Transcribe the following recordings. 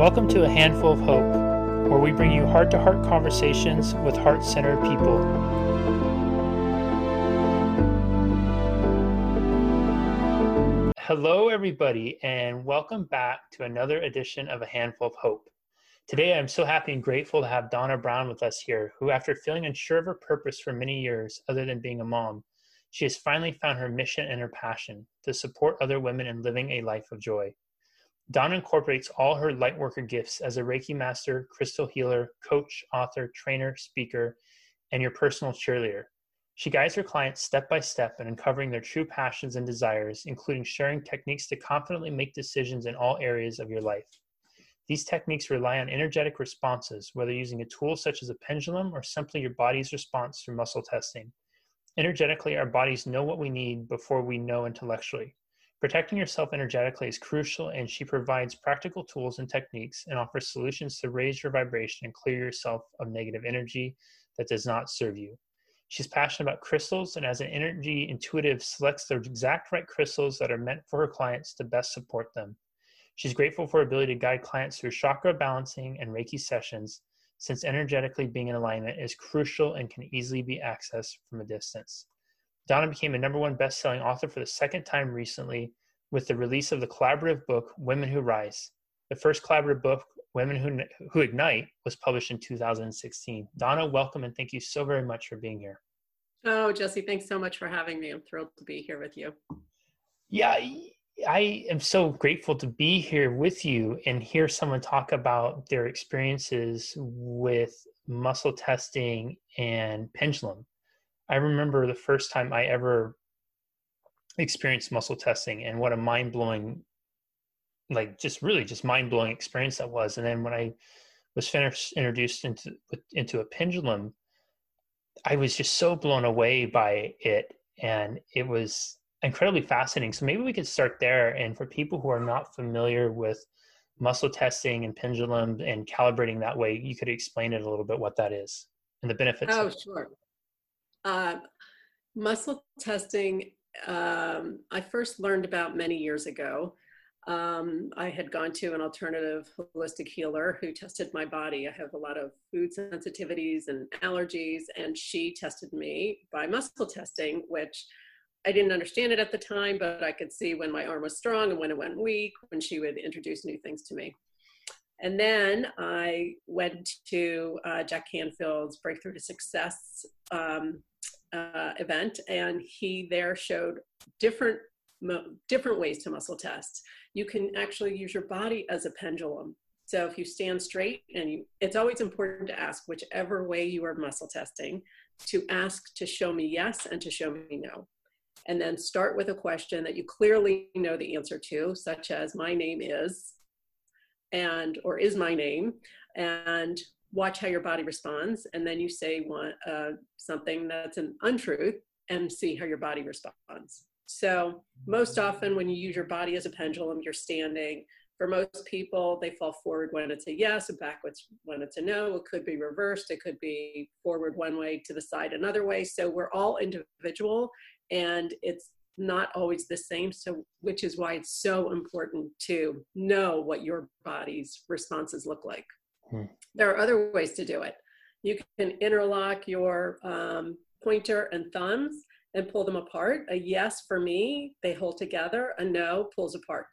Welcome to A Handful of Hope, where we bring you heart to heart conversations with heart centered people. Hello, everybody, and welcome back to another edition of A Handful of Hope. Today, I'm so happy and grateful to have Donna Brown with us here, who, after feeling unsure of her purpose for many years, other than being a mom, she has finally found her mission and her passion to support other women in living a life of joy. Donna incorporates all her lightworker gifts as a Reiki master, crystal healer, coach, author, trainer, speaker, and your personal cheerleader. She guides her clients step by step in uncovering their true passions and desires, including sharing techniques to confidently make decisions in all areas of your life. These techniques rely on energetic responses, whether using a tool such as a pendulum or simply your body's response through muscle testing. Energetically, our bodies know what we need before we know intellectually. Protecting yourself energetically is crucial, and she provides practical tools and techniques and offers solutions to raise your vibration and clear yourself of negative energy that does not serve you. She's passionate about crystals, and as an energy intuitive, selects the exact right crystals that are meant for her clients to best support them. She's grateful for her ability to guide clients through chakra balancing and Reiki sessions, since energetically being in alignment is crucial and can easily be accessed from a distance. Donna became a number one best-selling author for the second time recently with the release of the collaborative book Women Who Rise. The first collaborative book, Women Who, Who Ignite, was published in 2016. Donna, welcome and thank you so very much for being here. Oh, Jesse, thanks so much for having me. I'm thrilled to be here with you. Yeah, I am so grateful to be here with you and hear someone talk about their experiences with muscle testing and pendulum. I remember the first time I ever experienced muscle testing and what a mind blowing, like just really just mind blowing experience that was. And then when I was finished introduced into into a pendulum, I was just so blown away by it, and it was incredibly fascinating. So maybe we could start there. And for people who are not familiar with muscle testing and pendulum and calibrating that way, you could explain it a little bit what that is and the benefits. Oh, sure. Uh, muscle testing, um, I first learned about many years ago. Um, I had gone to an alternative holistic healer who tested my body. I have a lot of food sensitivities and allergies, and she tested me by muscle testing, which I didn't understand it at the time, but I could see when my arm was strong and when it went weak, when she would introduce new things to me. And then I went to uh, Jack Canfield's Breakthrough to Success um, uh, event, and he there showed different different ways to muscle test. You can actually use your body as a pendulum. So if you stand straight, and you, it's always important to ask whichever way you are muscle testing, to ask to show me yes and to show me no and then start with a question that you clearly know the answer to, such as my name is, and or is my name, and watch how your body responds, and then you say one uh, something that's an untruth and see how your body responds. So most often when you use your body as a pendulum, you're standing. For most people, they fall forward when it's a yes and backwards when it's a no. It could be reversed. It could be forward one way to the side another way. So we're all individual and it's not always the same so which is why it's so important to know what your body's responses look like hmm. there are other ways to do it you can interlock your um, pointer and thumbs and pull them apart a yes for me they hold together a no pulls apart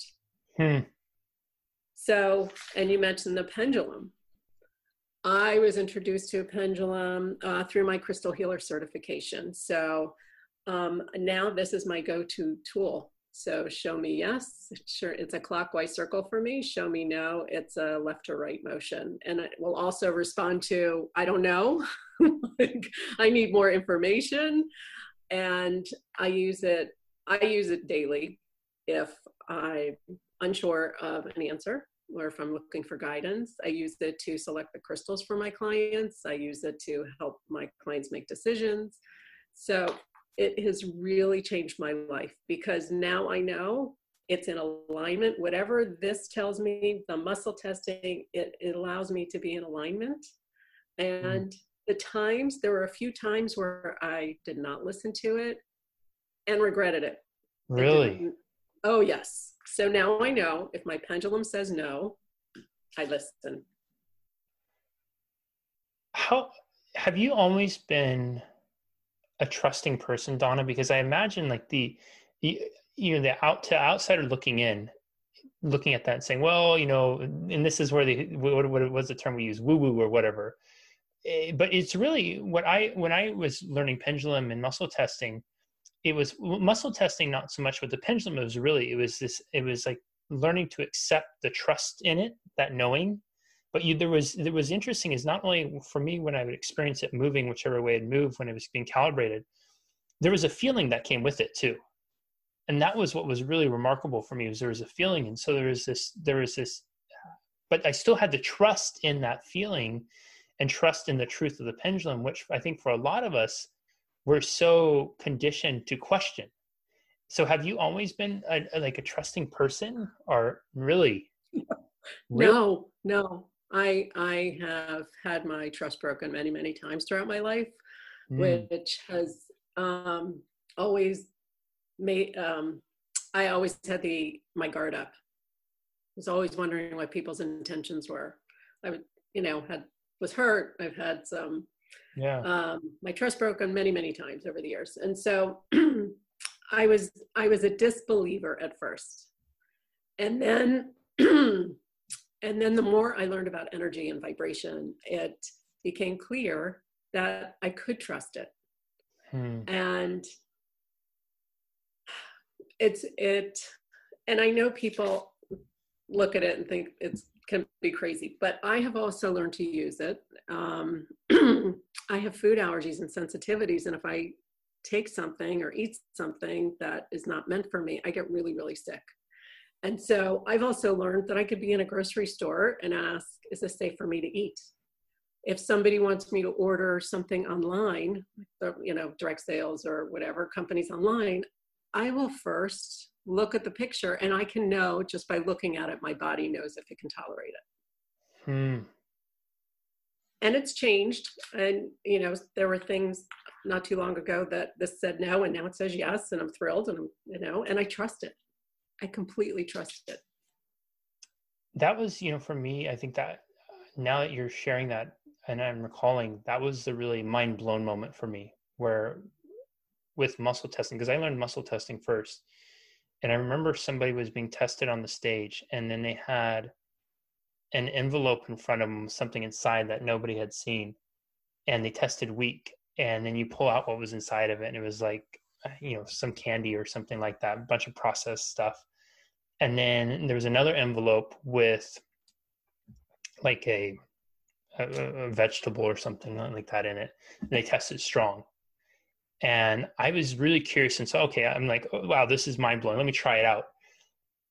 hmm. so and you mentioned the pendulum i was introduced to a pendulum uh, through my crystal healer certification so um, now this is my go-to tool. So show me yes, sure, it's a clockwise circle for me. Show me no, it's a left to right motion. And it will also respond to, I don't know, I need more information. And I use it, I use it daily if I'm unsure of an answer or if I'm looking for guidance. I use it to select the crystals for my clients. I use it to help my clients make decisions. So it has really changed my life because now I know it's in alignment. Whatever this tells me, the muscle testing, it, it allows me to be in alignment. And mm. the times, there were a few times where I did not listen to it and regretted it. Really? oh, yes. So now I know if my pendulum says no, I listen. How have you always been a trusting person, Donna? Because I imagine like the, the you know the out to outsider looking in, looking at that and saying, well, you know, and this is where the what, what was the term we use, woo woo or whatever. Eh, but it's really what I when I was learning pendulum and muscle testing, it was muscle testing not so much with the pendulum. Was really it was this it was like learning to accept the trust in it, that knowing. But you there was there was interesting is not only for me when I would experience it moving whichever way it moved when it was being calibrated, there was a feeling that came with it too. And that was what was really remarkable for me was there was a feeling. And so there was this there was this but i still had to trust in that feeling and trust in the truth of the pendulum which i think for a lot of us we're so conditioned to question. So have you always been a, a, like a trusting person or really, really? No no i i have had my trust broken many many times throughout my life mm. which has um always made um, I always had the my guard up. I was always wondering what people's intentions were. I would, you know, had was hurt. I've had some yeah um, my trust broken many many times over the years, and so I was I was a disbeliever at first, and then and then the more I learned about energy and vibration, it became clear that I could trust it. Hmm. And it's it and i know people look at it and think it's can be crazy but i have also learned to use it um, i have food allergies and sensitivities and if i take something or eat something that is not meant for me i get really really sick and so i've also learned that i could be in a grocery store and ask is this safe for me to eat if somebody wants me to order something online you know direct sales or whatever companies online I will first look at the picture and I can know just by looking at it, my body knows if it can tolerate it. Hmm. And it's changed. And, you know, there were things not too long ago that this said no, and now it says yes. And I'm thrilled and, I'm, you know, and I trust it. I completely trust it. That was, you know, for me, I think that now that you're sharing that and I'm recalling, that was the really mind blown moment for me where with muscle testing because I learned muscle testing first. And I remember somebody was being tested on the stage, and then they had an envelope in front of them, something inside that nobody had seen. And they tested weak. And then you pull out what was inside of it, and it was like, uh, Uh, you know, some candy or something like that, a bunch of processed stuff. And then there was another envelope with like a, a, a vegetable or something like that in it. And they tested strong and I was really curious. And so, okay, I'm like, oh, wow, this is mind blowing. Let me try it out.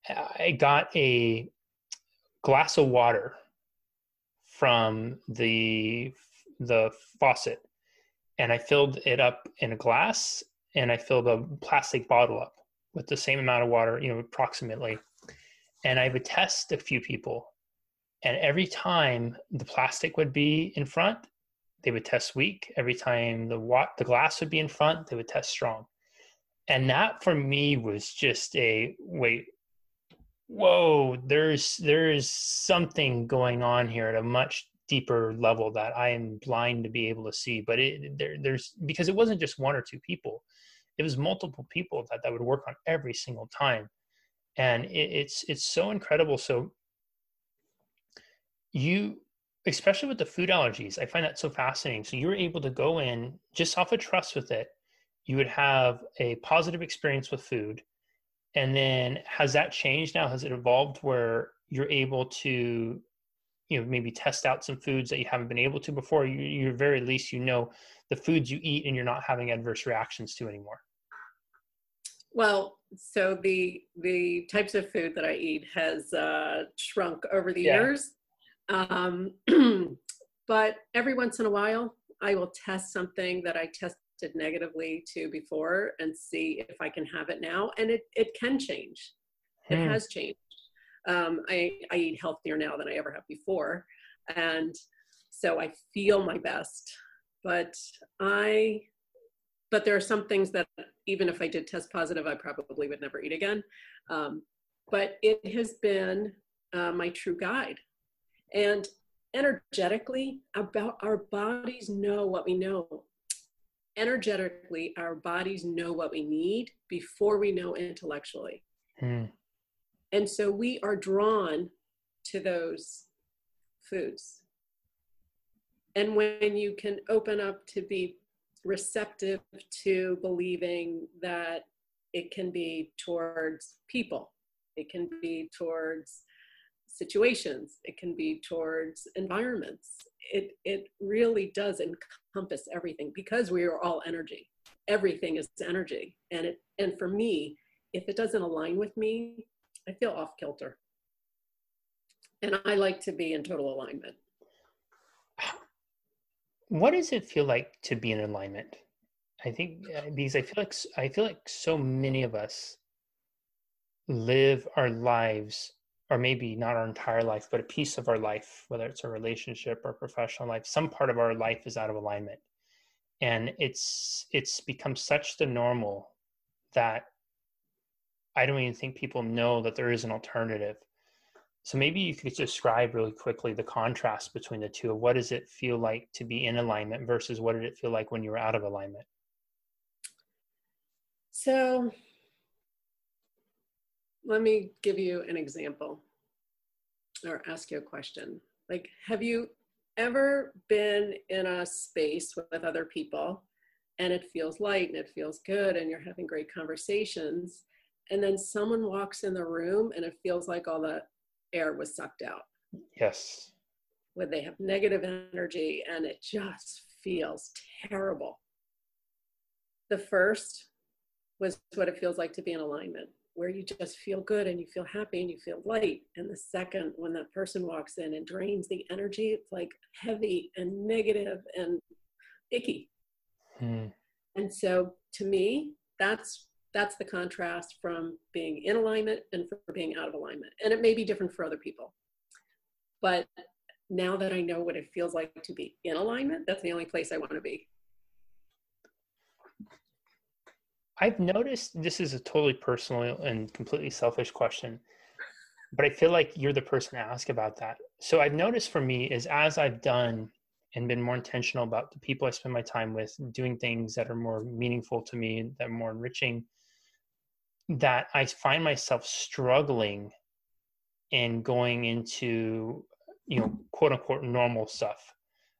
I got a glass of water from the the faucet, and I filled it up in a glass, and I filled the plastic bottle up with the same amount of water, you know, approximately. And I would test a few people, and every time the plastic would be in front, they would test weak. Every time the wa- the glass would be in front, they would test strong. And that for me was just a wait, whoa, there's there's something going on here at a much deeper level that I am blind to be able to see. But it there, there's because it wasn't just one or two people, it was multiple people that that would work on every single time, and it, it's it's so incredible. So you especially with the food allergies, I find that so fascinating. So you were able to go in just off of trust with it. You would have a positive experience with food. And then has that changed now? Has it evolved where you're able to, you know, maybe test out some foods that you haven't been able to before? You, you very least you know the foods you eat and you're not having adverse reactions to anymore. Well, so the the types of food that I eat has uh, shrunk over the yeah. years. Um, but every once in a while, I will test something that I tested negatively to before and see if I can have it now. And it, it can change. It hmm. has changed. Um, I, I eat healthier now than I ever have before. And so I feel my best. But I, but there are some things that even if I did test positive, I probably would never eat again. Um, but it has been uh, my true guide And energetically, about our bodies know what we know. Energetically, our bodies know what we need before we know intellectually. Hmm. And so we are drawn to those foods. And when you can open up to be receptive to believing that it can be towards people, it can be towards situations, it can be towards environments. It, it really does encompass everything because we are all energy. Everything is energy. And, it, and for me, if it doesn't align with me, I feel off kilter. And I like to be in total alignment. What does it feel like to be in alignment? I think uh, because I feel like I feel like so many of us live our lives or maybe not our entire life, but a piece of our life, whether it's a relationship or professional life, some part of our life is out of alignment. And it's it's become such the normal that I don't even think people know that there is an alternative. So maybe you could describe really quickly the contrast between the two. What does it feel like to be in alignment versus what did it feel like when you were out of alignment? So let me give you an example or ask you a question. Like, have you ever been in a space with other people and it feels light and it feels good and you're having great conversations? And then someone walks in the room and it feels like all the air was sucked out. Yes. When they have negative energy and it just feels terrible. The first was what it feels like to be in alignment where you just feel good and you feel happy and you feel light. And the second, when that person walks in and drains the energy, it's like heavy and negative and icky. Hmm. And so to me, that's that's the contrast from being in alignment and for being out of alignment. And it may be different for other people. But now that I know what it feels like to be in alignment, that's the only place I want to be. I've noticed this is a totally personal and completely selfish question, but I feel like you're the person to ask about that. So I've noticed for me is as I've done and been more intentional about the people I spend my time with, doing things that are more meaningful to me, that are more enriching, that I find myself struggling and going into, you know, quote unquote normal stuff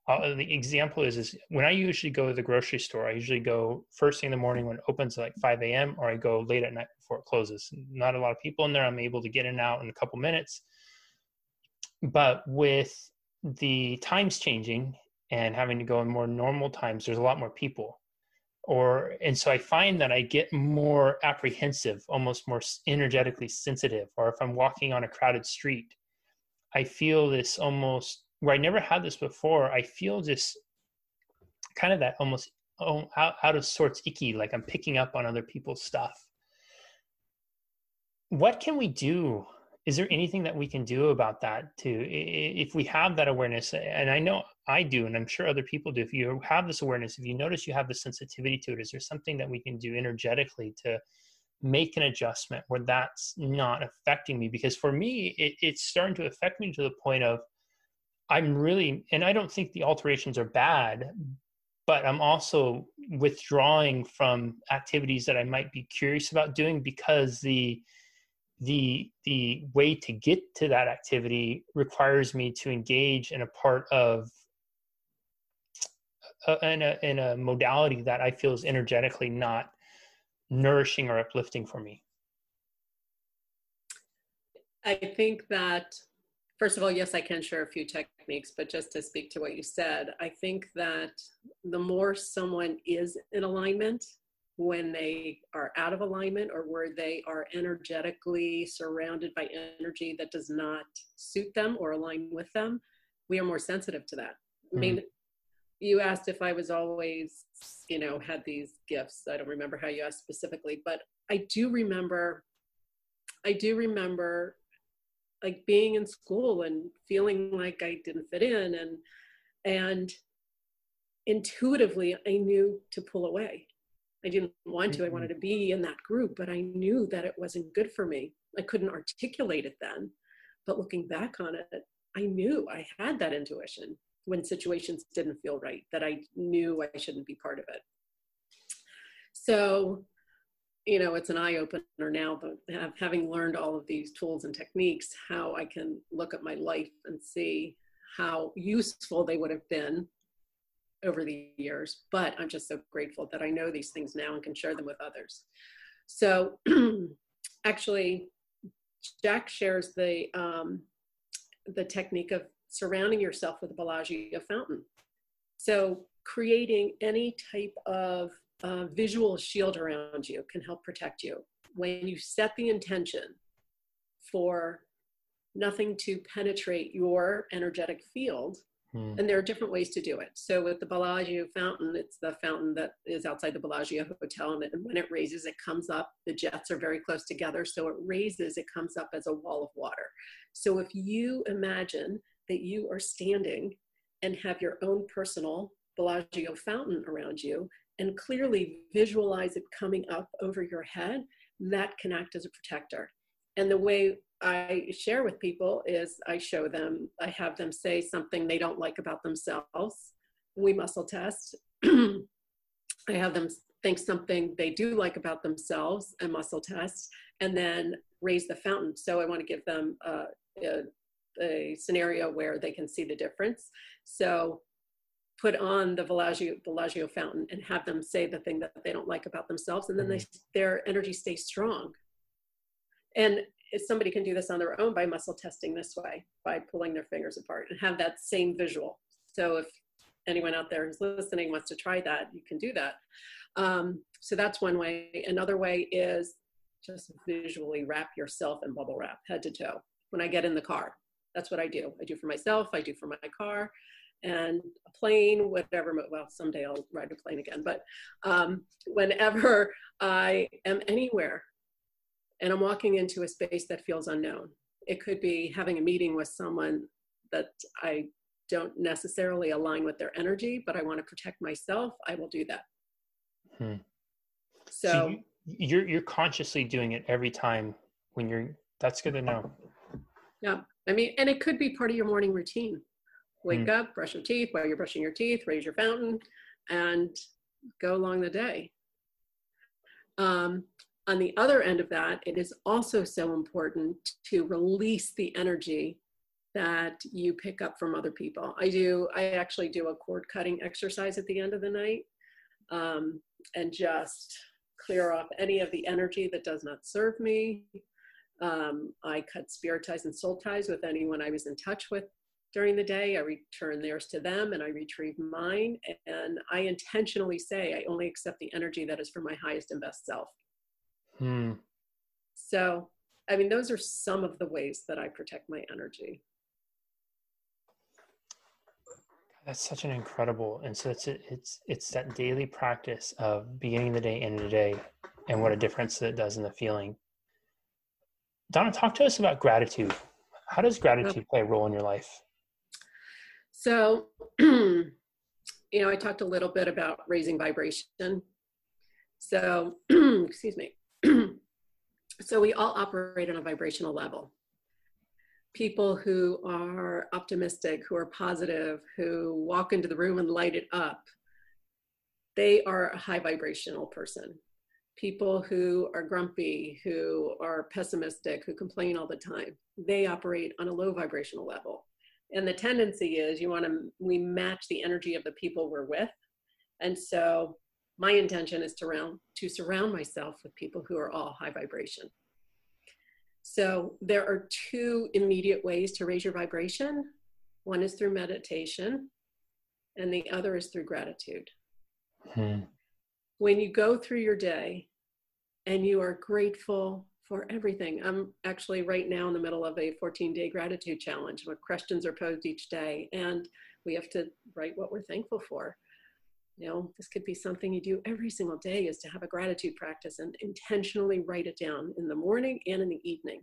uh, the example is is when I usually go to the grocery store, I usually go first thing in the morning when it opens at like 5 a.m. or I go late at night before it closes. Not a lot of people in there. I'm able to get in and out in a couple minutes. But with the times changing and having to go in more normal times, there's a lot more people. Or and so I find that I get more apprehensive, almost more energetically sensitive. Or if I'm walking on a crowded street, I feel this almost where I never had this before, I feel just kind of that almost oh, out, out of sorts icky, like I'm picking up on other people's stuff. What can we do? Is there anything that we can do about that too? If we have that awareness, and I know I do, and I'm sure other people do, if you have this awareness, if you notice you have the sensitivity to it, is there something that we can do energetically to make an adjustment where that's not affecting me? Because for me, it, it's starting to affect me to the point of, I'm really, and I don't think the alterations are bad, but I'm also withdrawing from activities that I might be curious about doing because the the the way to get to that activity requires me to engage in a part of uh, in a in a modality that I feel is energetically not nourishing or uplifting for me. I think that first of all, yes, I can share a few techniques, but just to speak to what you said, I think that the more someone is in alignment, when they are out of alignment or where they are energetically surrounded by energy that does not suit them or align with them, we are more sensitive to that. I mean, you asked if I was always, you know, had these gifts. I don't remember how you asked specifically, but I do remember, I do remember like being in school and feeling like I didn't fit in and and intuitively I knew to pull away. I didn't want to. I wanted to be in that group, but I knew that it wasn't good for me. I couldn't articulate it then. But looking back on it, I knew I had that intuition when situations didn't feel right, that I knew I shouldn't be part of it. So, you know, it's an eye opener now, but having learned all of these tools and techniques, how I can look at my life and see how useful they would have been over the years. But I'm just so grateful that I know these things now and can share them with others. So, actually, Jack shares the um, the technique of surrounding yourself with a Bellagio fountain. So creating any type of uh, visual shield around you can help protect you. When you set the intention for nothing to penetrate your energetic field, Hmm. And there are different ways to do it. So with the Bellagio fountain, it's the fountain that is outside the Bellagio Hotel. And when it raises, it comes up. The jets are very close together. So it raises, it comes up as a wall of water. So if you imagine that you are standing and have your own personal Bellagio fountain around you and clearly visualize it coming up over your head, that can act as a protector. And the way I share with people is I show them, I have them say something they don't like about themselves. We muscle test. I have them think something they do like about themselves and muscle test, and then raise the fountain. So I want to give them a, a, a scenario where they can see the difference. So put on the Bellagio, Bellagio fountain and have them say the thing that they don't like about themselves, and then they, mm-hmm. their energy stays strong. And if somebody can do this on their own by muscle testing this way, by pulling their fingers apart and have that same visual. So if anyone out there who's listening wants to try that, you can do that. Um, so that's one way. Another way is just visually wrap yourself in bubble wrap head to toe when I get in the car. That's what I do. I do for myself, I do for my car and a plane, whatever. Well, someday I'll ride a plane again, but um, whenever I am anywhere and I'm walking into a space that feels unknown. It could be having a meeting with someone that I don't necessarily align with their energy, but I want to protect myself. I will do that. Hmm. So, so you, you're you're consciously doing it every time when you're. That's good to know. Yeah, I mean, and it could be part of your morning routine. Wake hmm. up, brush your teeth while you're brushing your teeth, raise your fountain, and go along the day. Um, on the other end of that, it is also so important to release the energy that you pick up from other people. I do, I actually do a cord cutting exercise at the end of the night um, and just clear off any of the energy that does not serve me. Um, I cut spirit ties and soul ties with anyone I was in touch with during the day. I return theirs to them and I retrieve mine. And I intentionally say I only accept the energy that is for my highest and best self. Hmm. So, I mean, those are some of the ways that I protect my energy. That's such an incredible, and so it's it's it's that daily practice of beginning the day, end of the day, and what a difference it does in the feeling. Donna, talk to us about gratitude. How does gratitude play a role in your life? So, you know, I talked a little bit about raising vibration. So, excuse me. so we all operate on a vibrational level. People who are optimistic, who are positive, who walk into the room and light it up, they are a high vibrational person. People who are grumpy, who are pessimistic, who complain all the time, they operate on a low vibrational level. And the tendency is you want to, we match the energy of the people we're with. And so my intention is to, round, to surround myself with people who are all high vibration. So there are two immediate ways to raise your vibration. One is through meditation, and the other is through gratitude. Hmm. When you go through your day and you are grateful for everything, I'm actually right now in the middle of a 14 day gratitude challenge where questions are posed each day, and we have to write what we're thankful for. You know this could be something you do every single day is to have a gratitude practice and intentionally write it down in the morning and in the evening.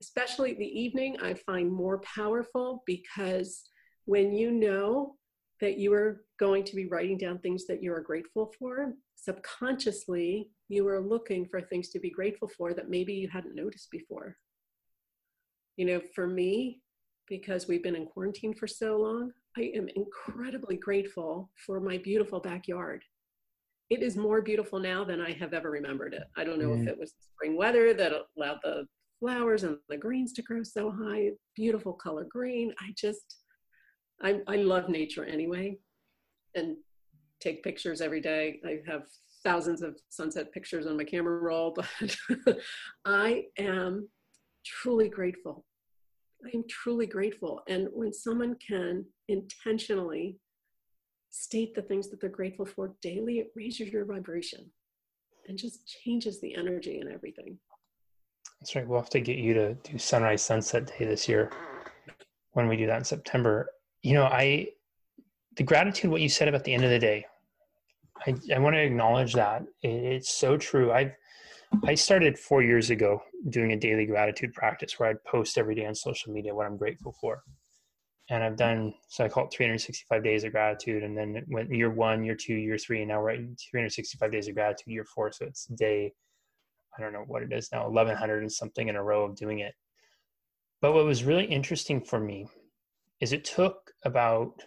Especially the evening i find more powerful because when you know that you are going to be writing down things that you are grateful for subconsciously you are looking for things to be grateful for that maybe you hadn't noticed before you know for me because we've been in quarantine for so long, I am incredibly grateful for my beautiful backyard. It is more beautiful now than I have ever remembered it. I don't know mm. if it was the spring weather that allowed the flowers and the greens to grow so high, beautiful color green. I just, I, I love nature anyway and take pictures every day. I have thousands of sunset pictures on my camera roll, but I am truly grateful. I am truly grateful. And when someone can intentionally state the things that they're grateful for daily, it raises your vibration and just changes the energy and everything. That's right. We'll have to get you to do sunrise sunset day this year when we do that in September. You know, I the gratitude what you said about the end of the day. I, I want to acknowledge that. It, it's so true. I've I started four years ago doing a daily gratitude practice where I'd post every day on social media what I'm grateful for. And I've done, so I call it 365 days of gratitude. And then it went year one, year two, year three, and now we're at 365 days of gratitude, year four. So it's day, I don't know what it is now, 1100 and something in a row of doing it. But what was really interesting for me is it took about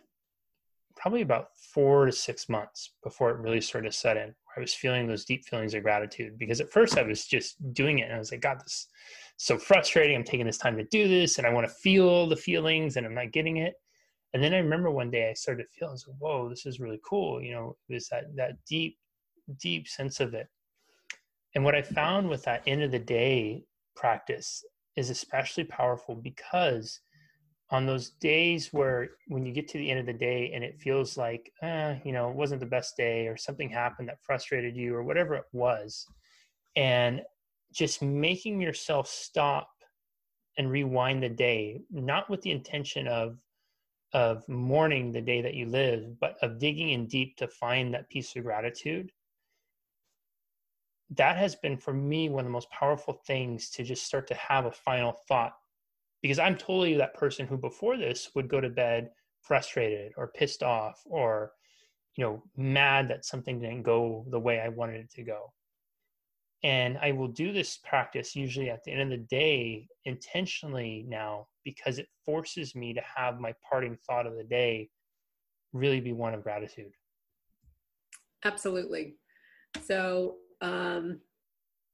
probably about four to six months before it really sort of set in. I was feeling those deep feelings of gratitude because at first I was just doing it and I was like, God, this so frustrating. I'm taking this time to do this and I want to feel the feelings and I'm not getting it. And then I remember one day I started to feel, I was like, whoa, this is really cool. You know, it was that that deep, deep sense of it. And what I found with that end of the day practice is especially powerful because on those days where when you get to the end of the day and it feels like eh, you know it wasn't the best day or something happened that frustrated you or whatever it was and just making yourself stop and rewind the day not with the intention of of mourning the day that you live but of digging in deep to find that piece of gratitude that has been for me one of the most powerful things to just start to have a final thought because I'm totally that person who before this would go to bed frustrated or pissed off or you know mad that something didn't go the way I wanted it to go. And I will do this practice usually at the end of the day intentionally now because it forces me to have my parting thought of the day really be one of gratitude. Absolutely. So um,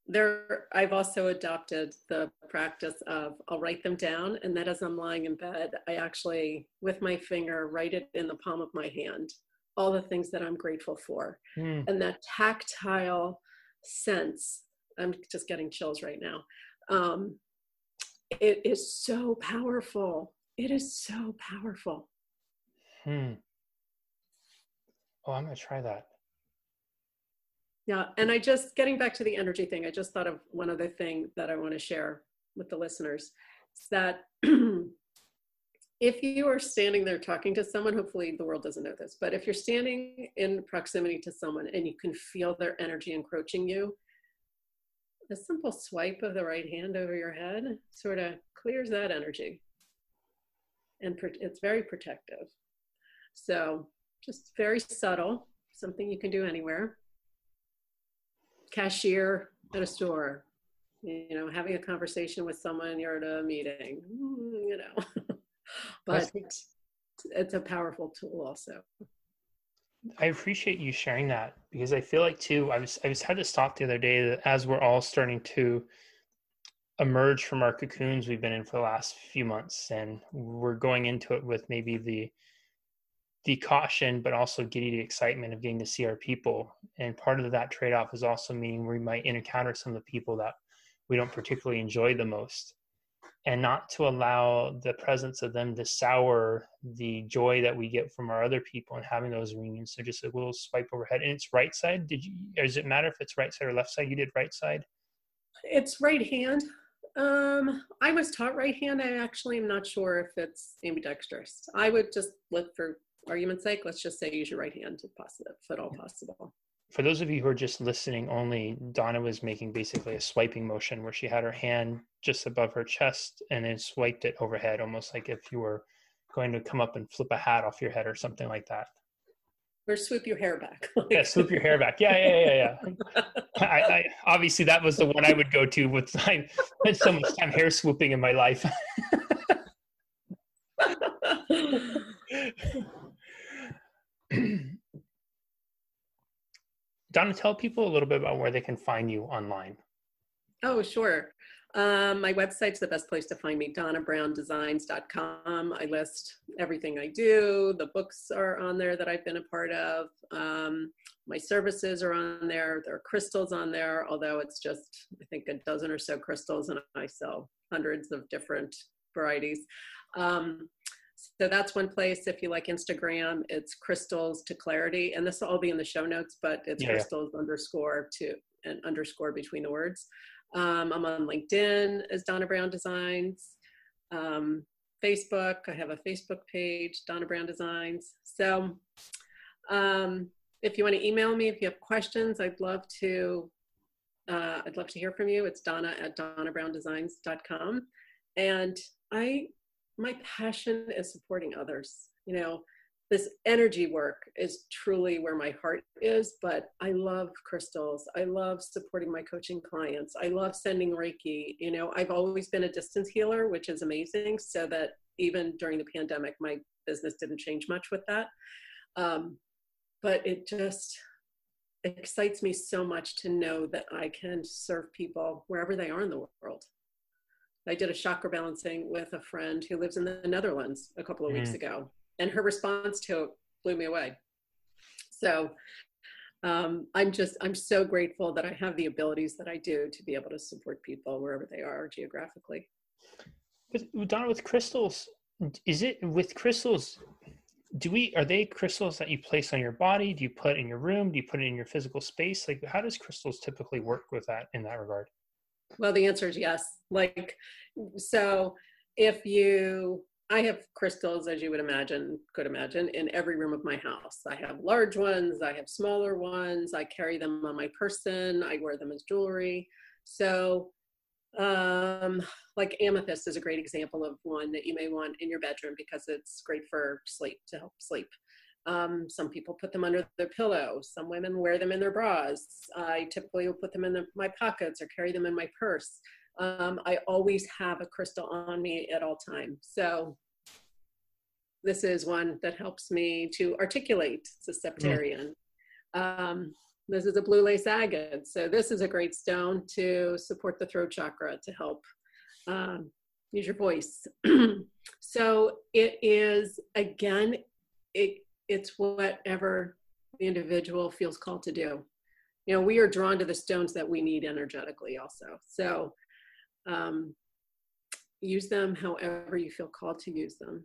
there i've also adopted the practice of i'll write them down and that as i'm lying in bed i actually with my finger write it in the palm of my hand all the things that i'm grateful for. Mm. and that tactile sense i'm just getting chills right now um, it is so powerful. It is so powerful. Hmm. Oh i'm gonna try that yeah, and I just getting back to the energy thing, I just thought of one other thing that I want to share with the listeners. Is that if you are standing there talking to someone, hopefully the world doesn't know this, but if you're standing in proximity to someone and you can feel their energy encroaching you, a simple swipe of the right hand over your head sort of clears that energy. And it's very protective. So just very subtle, something you can do anywhere cashier at a store, you know, having a conversation with someone you're at a meeting, mm, you know, but it's, it's a powerful tool also. I appreciate you sharing that because I feel like too. I was I was had to stop the other day that as we're all starting to emerge from our cocoons we've been in for the last few months, and we're going into it with maybe the the caution, but also getting the excitement of getting to see our people. And part of that trade off is also meaning we might encounter some of the people that we don't particularly enjoy the most. And not to allow the presence of them to sour the joy that we get from our other people and having those reunions. So just a little swipe overhead. And it's right side. Did you does it matter if it's right side or left side? You did right side? It's right hand. Um, I was taught right hand. I actually am not sure if it's ambidextrous. I would just look for argument's sake, let's just say use your right hand if possible, if at all possible. For those of you who are just listening only, Donna was making basically a swiping motion where she had her hand just above her chest and then swiped it overhead, almost like if you were going to come up and flip a hat off your head or something like that. Or swoop your hair back. yeah, swoop your hair back. Yeah, yeah, yeah, yeah. I, I, obviously that was the one I would go to with I had so much time hair swooping in my life. Donna, tell people a little bit about where they can find you online. Oh, sure. Um, my website's the best place to find me, donnabrowndesigns.com. I list everything I do. The books are on there that I've been a part of. Um, my services are on there. There are crystals on there, although it's just, I think, a dozen or so crystals, and I sell hundreds of different varieties. Um, so that's one place. If you like Instagram, it's crystals to clarity. And this will all be in the show notes, but it's yeah. crystals underscore to and underscore between the words. Um, I'm on LinkedIn as Donna Brown Designs. Um, Facebook, I have a Facebook page, Donna Brown Designs. So um, if you want to email me, if you have questions, I'd love to. Uh, I'd love to hear from you. It's Donna at DonnaBrownDesigns.com, and I, my passion is supporting others. You know, this energy work is truly where my heart is but i love crystals. I love supporting my coaching clients. I love sending reiki you know? I've always been a distance healer which is amazing so that even during the pandemic my business didn't change much with that. Um, but it just excites me so much to know that i can serve people wherever they are in the world i did a chakra balancing with a friend who lives in the netherlands a couple of mm. weeks ago and her response to it blew me away. So um, I'm just, I'm so grateful that I have the abilities that I do to be able to support people wherever they are geographically. With, Donna, with crystals, is it with crystals? Do we, are they crystals that you place on your body? Do you put in your room? Do you put it in your physical space? Like, how does crystals typically work with that in that regard? Well, the answer is yes. Like, so if you I have crystals, as you would imagine, could imagine, in every room of my house. I have large ones, I have smaller ones, I carry them on my person, I wear them as jewelry. So, um, like amethyst is a great example of one that you may want in your bedroom because it's great for sleep to help sleep. Um, some people put them under their pillow. Some women wear them in their bras. I typically will put them in the, my pockets or carry them in my purse. Um, I always have a crystal on me at all times. So this is one that helps me to articulate. It's a septarian. Mm. Um, this is a blue lace agate. So this is a great stone to support the throat chakra to help um, use your voice. so it is again, it it's whatever the individual feels called to do. You know, we are drawn to the stones that we need energetically also. So um, use them however you feel called to use them.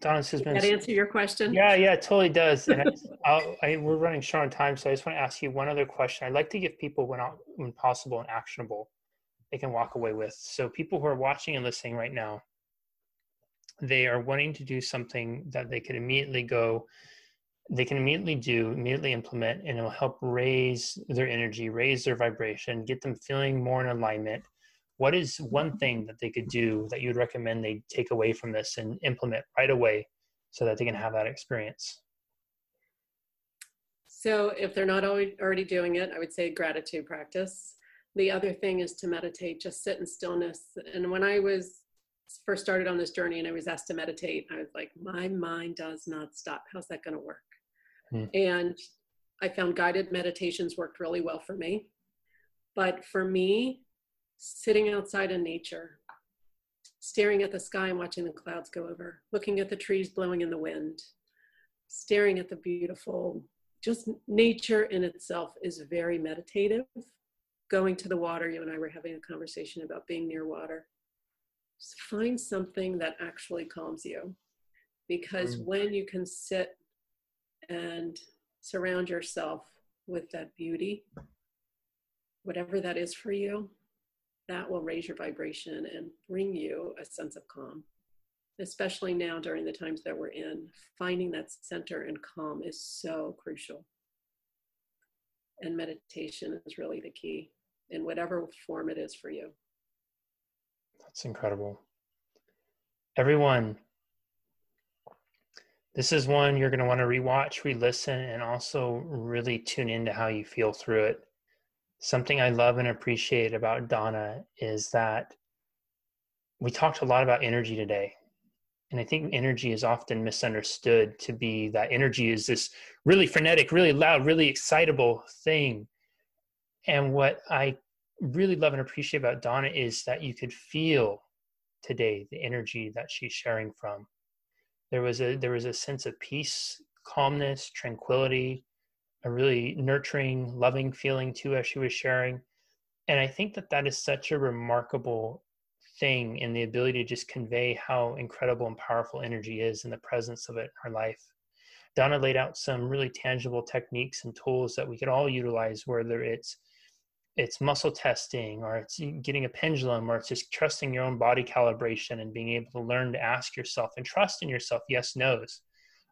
Donna has been. That answer your question? Yeah, yeah, it totally does. And I, I, we're running short on time, so I just want to ask you one other question. I'd like to give people, when, when possible and actionable, they can walk away with. So people who are watching and listening right now, they are wanting to do something that they could immediately go they can immediately do, immediately implement, and it'll help raise their energy, raise their vibration, get them feeling more in alignment. What is one thing that they could do that you would recommend they take away from this and implement right away so that they can have that experience? So, if they're not already doing it, I would say gratitude practice. The other thing is to meditate, just sit in stillness. And when I was first started on this journey and I was asked to meditate, I was like, my mind does not stop. How's that going to work? Mm. And I found guided meditations worked really well for me. But for me, sitting outside in nature, staring at the sky and watching the clouds go over, looking at the trees blowing in the wind, staring at the beautiful, just nature in itself is very meditative. Going to the water, you and I were having a conversation about being near water. Find something that actually calms you. Because mm. when you can sit and surround yourself with that beauty, whatever that is for you, that will raise your vibration and bring you a sense of calm. Especially now during the times that we're in, finding that center and calm is so crucial. And meditation is really the key in whatever form it is for you. That's incredible. Everyone, this is one you're going to want to rewatch, re listen, and also really tune into how you feel through it. Something I love and appreciate about Donna is that we talked a lot about energy today. And I think energy is often misunderstood to be that energy is this really frenetic, really loud, really excitable thing. And what I really love and appreciate about Donna is that you could feel today the energy that she's sharing from. There was a there was a sense of peace, calmness, tranquility, a really nurturing, loving feeling too as she was sharing. And I think that that is such a remarkable thing in the ability to just convey how incredible and powerful energy is in the presence of it in our life. Donna laid out some really tangible techniques and tools that we could all utilize, whether it's it's muscle testing or it's getting a pendulum or it's just trusting your own body calibration and being able to learn to ask yourself and trust in yourself yes nos.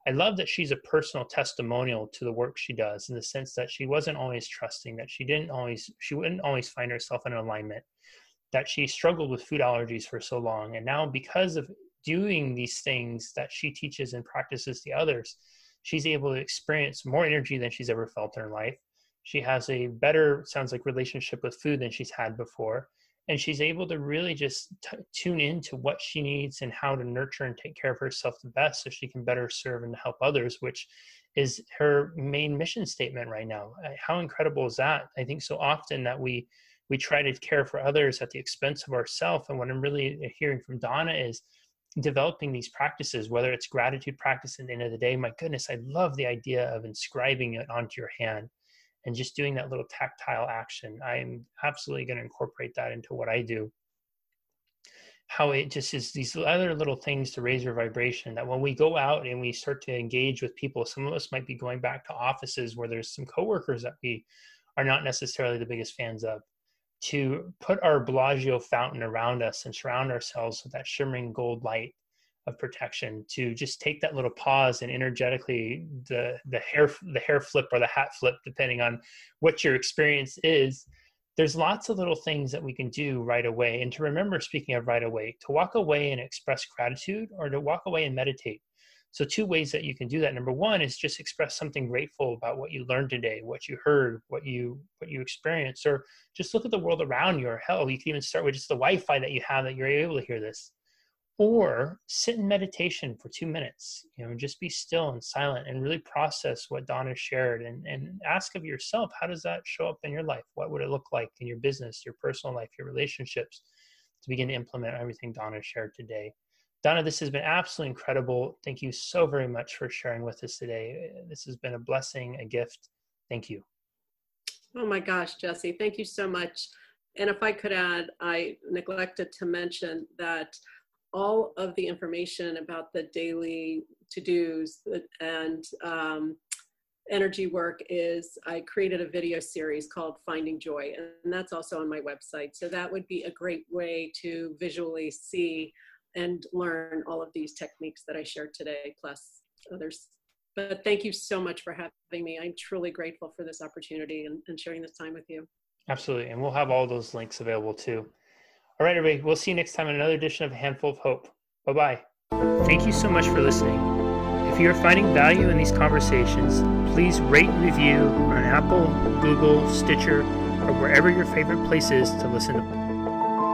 I love that she's a personal testimonial to the work she does in the sense that she wasn't always trusting that she didn't always she wouldn't always find herself in alignment that she struggled with food allergies for so long and now because of doing these things that she teaches and practices the others she's able to experience more energy than she's ever felt in her life she has a better sounds like relationship with food than she's had before. And she's able to really just t- tune into what she needs and how to nurture and take care of herself the best so she can better serve and help others which is her main mission statement right now. How incredible is that? I think so often that we we try to care for others at the expense of ourselves and what i'm really hearing from donna is developing these practices whether it's gratitude practice at the end of the day my goodness i love the idea of inscribing it onto your hand and just doing that little tactile action. I'm absolutely going to incorporate that into what I do. How it just is these other little things to raise your vibration that when we go out and we start to engage with people, some of us might be going back to offices where there's some coworkers that we are not necessarily the biggest fans of. To put our Bellagio fountain around us and surround ourselves with that shimmering gold light of protection to just take that little pause and energetically the the hair the hair flip or the hat flip depending on what your experience is there's lots of little things that we can do right away. And to remember speaking of right away to walk away and express gratitude or to walk away and meditate. So two ways that you can do that. Number one is just express something grateful about what you learned today what you heard what you what you experienced or just look at the world around you or hell. You can even start with just the wi-fi that you have that you're able to hear this or sit in meditation for two minutes you know just be still and silent and really process what donna shared and, and ask of yourself how does that show up in your life? What would it look like in your business your personal life your relationships to begin to implement everything donna shared today? Donna this has been absolutely incredible. Thank you so very much for sharing with us today. This has been a blessing a gift. Thank you. Oh my gosh jesse thank you so much. And if i could add i neglected to mention that all of the information about the daily to-dos and um, energy work is I created a video series called Finding Joy, and that's also on my website. So that would be a great way to visually see and learn all of these techniques that I shared today, plus others. But thank you so much for having me. I'm truly grateful for this opportunity and, and sharing this time with you. Absolutely. And we'll have all those links available too. All right, everybody, we'll see you next time in another edition of A Handful of Hope. Bye bye. Thank you so much for listening. If you are finding value in these conversations, please rate and review on Apple, Google, Stitcher, or wherever your favorite place is to listen to